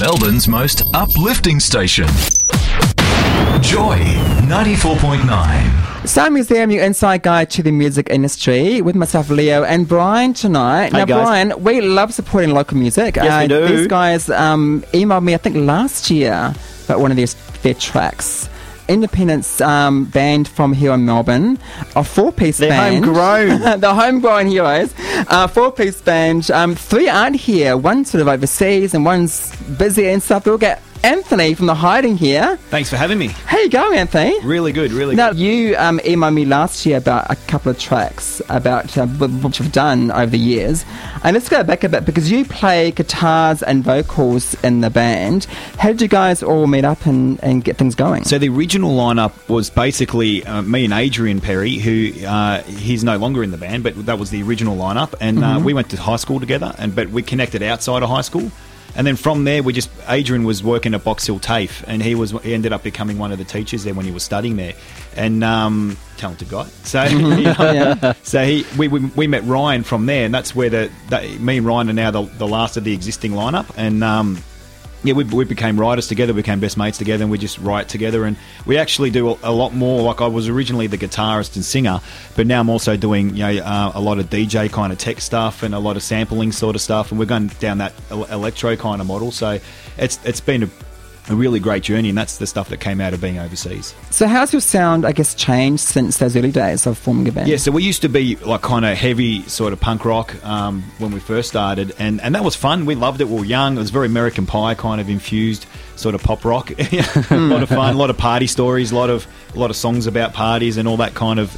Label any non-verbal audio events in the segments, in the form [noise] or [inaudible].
Melbourne's most uplifting station. Joy 94.9. Sound Museum, your inside guide to the music industry, with myself, Leo, and Brian tonight. Hey, now, guys. Brian, we love supporting local music. Uh, Yes, we do. These guys um, emailed me, I think, last year about one of their, their tracks. Independence um, band from here in Melbourne, a four-piece They're band. homegrown. [laughs] the homegrown heroes. Uh, four-piece band. Um, three aren't here. One's sort of overseas, and one's busy and stuff. We'll get Anthony from the hiding here. Thanks for having me. How you going, Anthony? Really good, really Now, good. you um, emailed me last year about a couple of tracks about uh, what you've done over the years. And let's go back a bit because you play guitars and vocals in the band. How did you guys all meet up and, and get things going? So the original lineup was basically uh, me and Adrian Perry, who uh, he's no longer in the band, but that was the original lineup, and uh, we went to high school together, and but we connected outside of high school. And then from there, we just Adrian was working at Box Hill TAFE, and he was he ended up becoming one of the teachers there when he was studying there, and um, talented guy. So, [laughs] [laughs] you know, so he we, we, we met Ryan from there, and that's where the me and Ryan are now the, the last of the existing lineup, and um, yeah, we, we became writers together, we became best mates together, and we just write together. And we actually do a, lot more. Like I was originally the guitarist and singer, but now I'm also doing you know uh, a lot of DJ kind of tech stuff and a lot of sampling sort of stuff. And we're going down that el- electro kind of model. So it's it's been a, a really great journey, and that's the stuff that came out of being overseas. so, how's your sound, I guess, changed since those early days of forming a band? Yeah, so we used to be like kind of heavy sort of punk rock um, when we first started, and, and that was fun. We loved it. We were young. It was very American Pie kind of infused sort of pop rock. [laughs] a lot of fun, a lot of party stories, a lot of a lot of songs about parties and all that kind of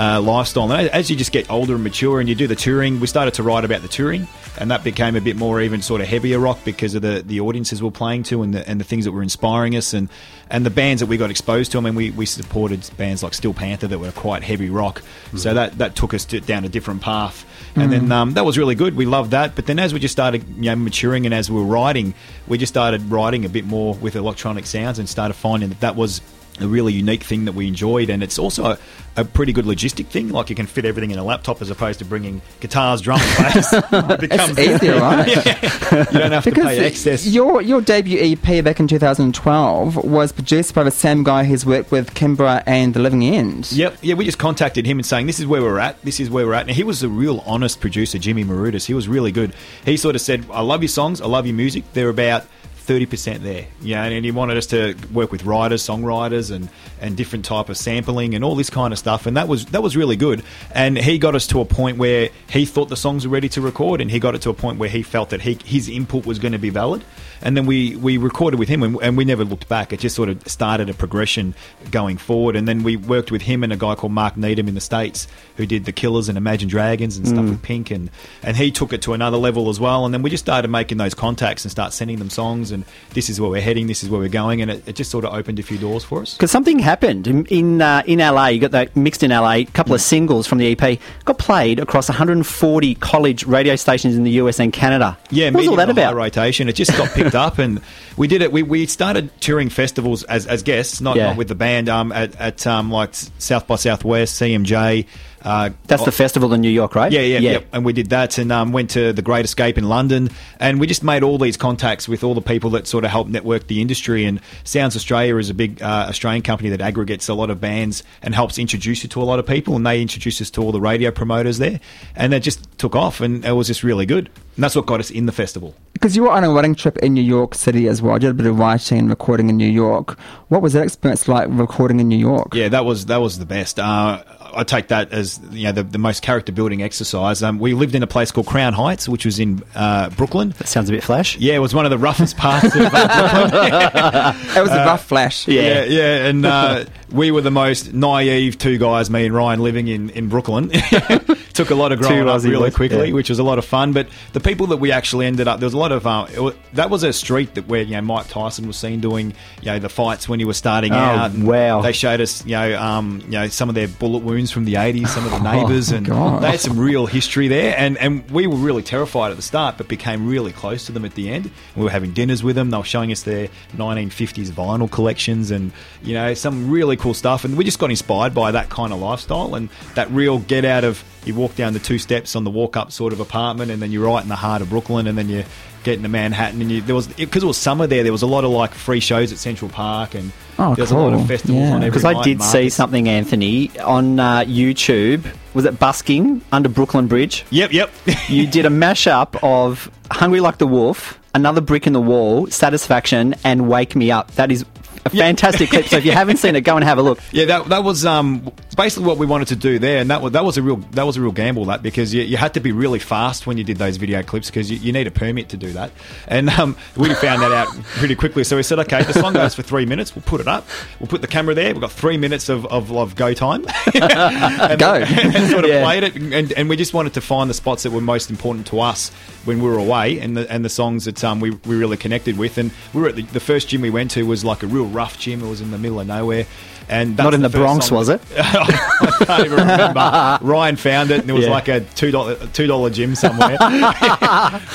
uh, lifestyle. And as you just get older and mature, and you do the touring, we started to write about the touring, and that became a bit more even sort of heavier rock because of the, the audiences we're playing to and the, and the things that were inspiring us and, and the bands that we got exposed to. I mean, we, we supported bands like Steel Panther that were quite heavy rock, so that, that took us to, down a different path. And then um, that was really good. We loved that. But then as we just started you know, maturing and as we were writing, we just started writing a bit more with electronic sounds and started finding that that was a really unique thing that we enjoyed, and it's also a, a pretty good logistic thing. Like you can fit everything in a laptop as opposed to bringing guitars, drums, bass. [laughs] it becomes It's easier, [laughs] right? you don't have to Because pay excess. your your debut EP back in 2012 was produced by the same guy who's worked with Kimbra and The Living End. Yep, yeah, we just contacted him and saying this is where we're at. This is where we're at. And he was a real honest producer, Jimmy Marudas. He was really good. He sort of said, "I love your songs. I love your music. They're about." 30% there. Yeah and he wanted us to work with writers songwriters and and different type of sampling and all this kind of stuff and that was that was really good. And he got us to a point where he thought the songs were ready to record and he got it to a point where he felt that he, his input was going to be valid. And then we we recorded with him and, and we never looked back. It just sort of started a progression going forward. And then we worked with him and a guy called Mark Needham in the States who did the Killers and Imagine Dragons and stuff mm. with Pink and and he took it to another level as well. And then we just started making those contacts and start sending them songs and this is where we're heading this is where we're going and it, it just sort of opened a few doors for us Because something happened in in, uh, in LA. You got that mixed in LA. A couple of singles from the EP got played across 140 college radio stations in the US and Canada. Yeah, what was all that about? rotation. It just got picked up, and we did it. We, we started touring festivals as, as guests, not, Yeah. not with the band. Um, at, at um, like South by Southwest, CMJ. Uh, That's the festival in New York, right? yeah, yeah, yeah, And we did that and um, went to the Great Escape in London. And we just made all these contacts with all the people that sort of help network the industry. And Sounds Australia is a big uh, Australian company that aggregates a lot of bands and helps introduce you to a lot of people. And they introduced us to all the radio promoters there. And that just took off and it was just really good. And that's what got us in the festival. Because you were on a writing trip in New York City as well. You did a bit of writing and recording in New York. What was that experience like recording in New York? Yeah, that was that was the best. Uh, I take that as you know the, the most character building exercise. Um, we lived in a place called Crown Heights, which was in uh, Brooklyn. That sounds a bit flash. Yeah, it was one of the roughest parts of uh, [laughs] Brooklyn. It was a rough flash. Yeah, yeah, and uh, we were the most naive two guys, me and Ryan, living in in Brooklyn. [laughs] to took a lot of growing up really quickly, yeah. which was a lot of fun. But the people that we actually ended up, there was a lot of uh, it wa- that was a street that where you know Mike Tyson was seen doing you know the fights when he was starting Oh, out. Wow. They showed us you know um, you know some of their bullet wounds from the '80s, some of the [laughs] neighbours, and gosh. they had some real history there. And and we were really terrified at the start, but became really close to them at the end. We were having dinners with them. They were showing us their 1950s vinyl collections, and you know some really cool stuff. And we just got inspired by that kind of lifestyle and that real get out of you walk down the two steps on the walk up sort of apartment, and then you're right in the heart of Brooklyn, and then you get into Manhattan, and you, there was because it, was summer there. There was a lot of like free shows at Central Park, and Oh, there's a lot of festivals Yeah. on every Because I night, did see something, Anthony, on uh, YouTube. Was it busking under Brooklyn Bridge? Yep, yep. [laughs] You did a mashup of Hungry Like the Wolf, Another Brick in the Wall, Satisfaction, and Wake Me Up. That is a fantastic clip. So if you [laughs] haven't seen it, go and have a look. Yeah, that, that was um, basically what we wanted to do there, and that was that was a real that was a real gamble that because you, you had to be really fast when you did those video clips because you, you need a permit to do that, and um, we found that out pretty quickly. So we said, okay, the song goes for three minutes. We'll put it up. We'll put the camera there. We've got three minutes of, of, of go time. and, [laughs] Go. and sort of Yeah. played it, and, and we just wanted to find the spots that were most important to us when we were away, and the and the songs that um, we, we really connected with. And we were at the, the first gym we went to was like a real rough gym. It was in the middle of nowhere. And Not in the first Bronx, was it? [laughs] [laughs] I can't even remember. Ryan found it, and it was Yeah. like a two dollar two dollar gym somewhere, [laughs]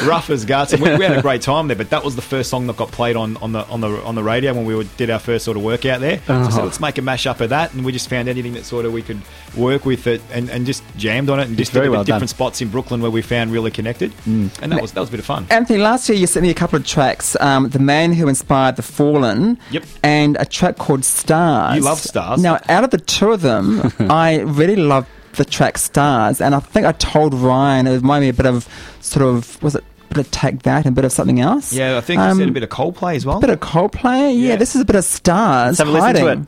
rough as guts. And we, we had a great time there. But that was the first song that got played on, on the on the on the radio when we were, did our first sort of workout there. So I said, let's make a mash up of that, and we just found anything that sort of we could work with it, and, and just jammed on it, and just very did it well at done. different spots in Brooklyn where we found really connected, and that was that was a bit of fun. Anthony, last year you sent me a couple of tracks. Um, the Man Who Inspired the Fallen. Yep. And a track called Stars. You love Stars. Now, out of the two of them, [laughs] I really love the track Stars, and I think I told Ryan it reminded me a bit of sort of was it a bit of Take That and a bit of something else. Yeah, I think you Um, said a bit of Coldplay as well. a bit of Coldplay. Yeah, Yeah. this is a bit of Stars. Let's have a listen to it.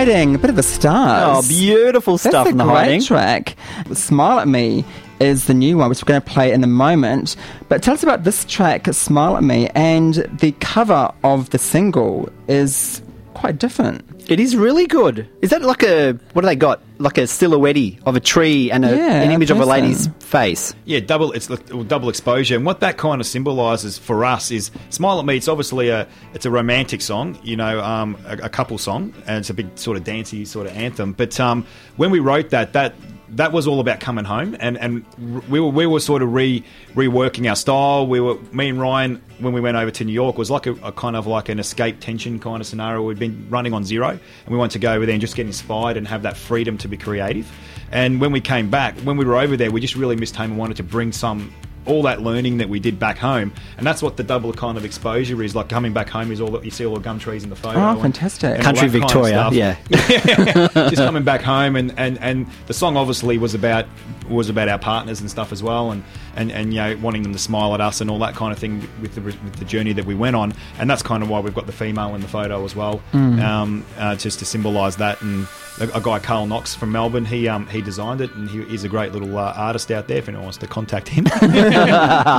Hiding, a bit of the Oh, Stars. beautiful That's stuff a in the great hiding. track. Smile at Me is the new one, which we're going to play in a moment. But tell us about this track, Smile at Me, and the cover of the single is quite different. It is really good. Is that like a what do they got? Like a silhouette of a tree and a, Yeah, an image of a person. lady's face. Yeah, double it's like, double exposure, and what that kind of symbolises for us is "Smile at Me." It's obviously a it's a romantic song, you know, um, a, a couple song, and it's a big sort of dancey sort of anthem. But um, when we wrote that, that that was all about coming home, and and we were we were sort of re reworking our style. We were me and Ryan when we went over to New York was like a, a kind of like an escape tension kind of scenario. We'd been running on zero, and we wanted to go over there and just get inspired and have that freedom to be creative. And when we came back, when we were over there, we just really missed home and wanted to bring some all that learning that we did back home, and that's what the double kind of exposure is. Like coming back home is all that you see all the gum trees in the photo. Oh, and- fantastic. and Country that kind of Victoria, [laughs] yeah. just coming back home and, and, and the song obviously was about was about our partners and stuff as well and, and, and you know wanting them to smile at us and all that kind of thing with the, with the journey that we went on and that's kind of why we've got the female in the photo as well um, uh, just to symbolise that and a, a guy Carl Knox from Melbourne he um, he designed it and he, he's a great little uh, artist out there if anyone wants to contact him [laughs] give him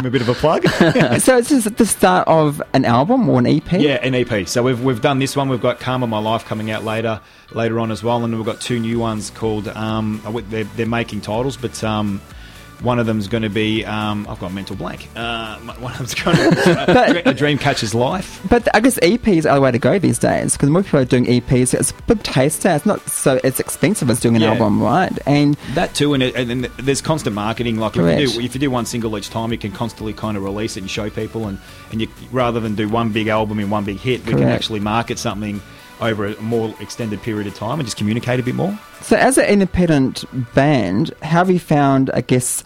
a bit of a plug [laughs] so this is the start of an album or an EP? Yeah, an EP. So we've we've done this one. We've got "Calm of My Life" coming out later later on as well, and we've got two new ones called. Um, they're, they're making titles, but um, one of them's going to be. Um, I've got a mental blank. Uh, one of them's going to be, [laughs] a dream catches life. But I guess EPs are the way to go these days because more people are doing EPs. It's a bit taster. It's not so it's expensive as doing an Yeah. album, right? And That too, and, it, and, and there's constant marketing. Like if you, do, if you do one single each time, you can constantly kind of release it and show people, and, and you rather than do one big album in one big hit, we can actually market something over a more extended period of time and just communicate a bit more. so, as an independent band, how have you found? I guess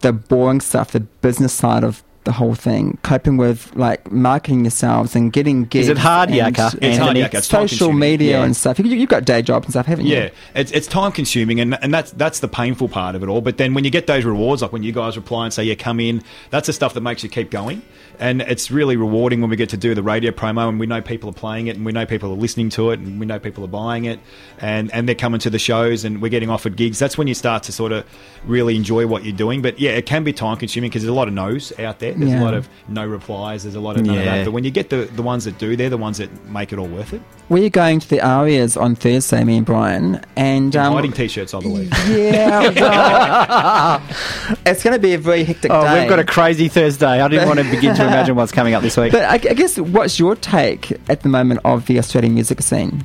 the boring stuff, the business side of the whole thing, coping with like marketing yourselves and getting gigs. Is it hard, and- Yaka? It's hard? Yaka. It's Social media Yeah. and stuff. You, you've got day jobs and stuff, haven't you? Yeah, it's, it's time consuming, and, and that's that's the painful part of it all. But then when you get those rewards, like when you guys reply and say, "Yeah, come in," that's the stuff that makes you keep going. And it's really rewarding when we get to do the radio promo, and we know people are playing it, and we know people are listening to it, and we know people are buying it, and and they're coming to the shows, and we're getting offered gigs. That's when you start to sort of really enjoy what you're doing. But yeah, it can be time consuming because there's a lot of no's out there. There's Yeah. a lot of no replies. There's a lot of none of that. But when you get the the ones that do, they're the ones that make it all worth it. We're going to the Arias on Thursday, me and Brian, and um, Hiding t-shirts, I believe. Yeah, [laughs] well, it's going to be a very hectic Oh, day. we've got a crazy Thursday. I didn't want to [laughs] begin to imagine what's coming up this week. But I, I guess, what's your take at the moment of the Australian music scene?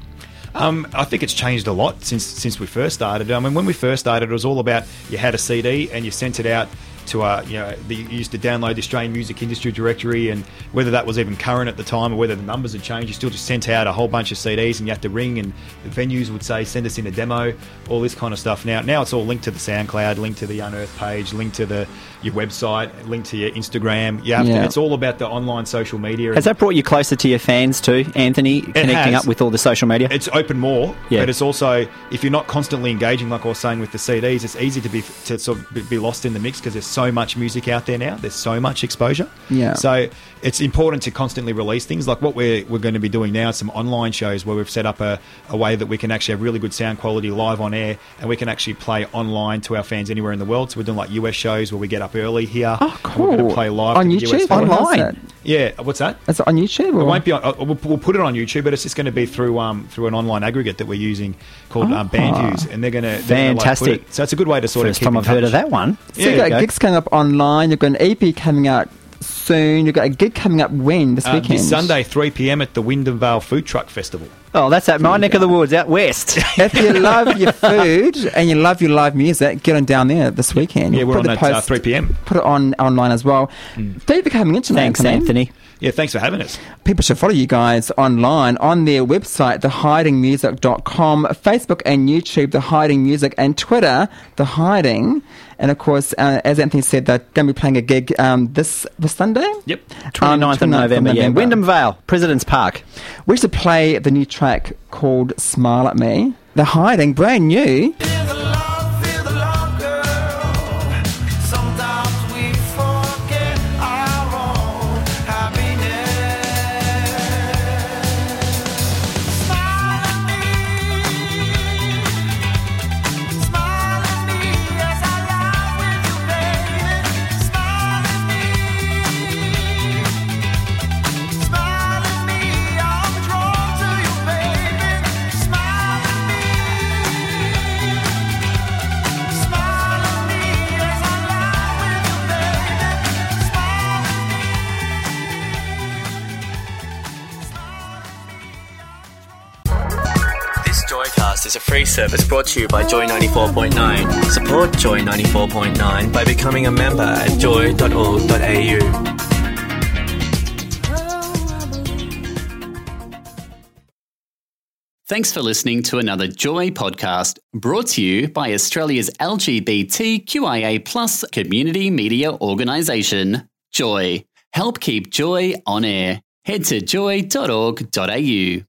Um, I think it's changed a lot since since we first started. I mean, when we first started, it was all about you had a CD and you sent it out to uh, you know the, used to download the Australian Music Industry Directory, and whether that was even current at the time or whether the numbers had changed, you still just sent out a whole bunch of CDs, and you had to ring, and the venues would say send us in a demo, all this kind of stuff. Now now it's all linked to the SoundCloud, linked to the Unearthed page, linked to the your website, linked to your Instagram. You have Yeah. to, it's all about the online social media. Has that brought you closer to your fans too, Anthony? Connecting has. up with all the social media. it's open more, Yeah. but it's also if you're not constantly engaging, like I was saying with the CDs, it's easy to be to sort of be- be lost in the mix because there's so much music out there now. There's so much exposure. Yeah. So it's important to constantly release things. Like what we're we're going to be doing now, is some online shows where we've set up a, a way that we can actually have really good sound quality live on air, and we can actually play online to our fans anywhere in the world. So we're doing like US shows where we get up early here. Oh, and We're going cool. to play live On US YouTube? fans. Online? Yeah. What's that? Is it on YouTube? Or? It won't be on. Uh, we'll, we'll put it on YouTube, but it's just going to be through um through an online aggregate that we're using called um, Bandviews, and they're going to Fantastic. so it's a good way to sort First of keep time I've heard of that one. So Yeah, you've got go. gigs coming up online. You've got an EP coming out soon. You've got a gig coming up when? This Uh, weekend? this Sunday, 3 p.m. at the Wyndham Vale Food Truck Festival. Oh, that's at my neck of the woods, out west. [laughs] If you love your food and you love your live music, get on down there this weekend. Yeah, we're Put on the at uh, post- 3 p.m. Put it on online as well. Thank you for coming in tonight. Thanks, Anthony. Yeah, thanks for having us. People should follow you guys online on their website, thehidingmusic.com, Facebook and YouTube, The Hiding Music, and Twitter, The Hiding. And of course, uh, as Anthony said, they're going to be playing a gig um, this, this Sunday. Yep. 29th, of November, yeah. Wyndham Vale, President's Park. We should play the new track called Smile at Me. They're Hiding, brand new. Free service brought to you by Joy 94.9. Support Joy 94.9 by becoming a member at joy.org.au. Thanks for listening to another Joy podcast brought to you by Australia's LGBTQIA plus community media organisation, Joy. Help keep Joy on air. Head to joy.org.au.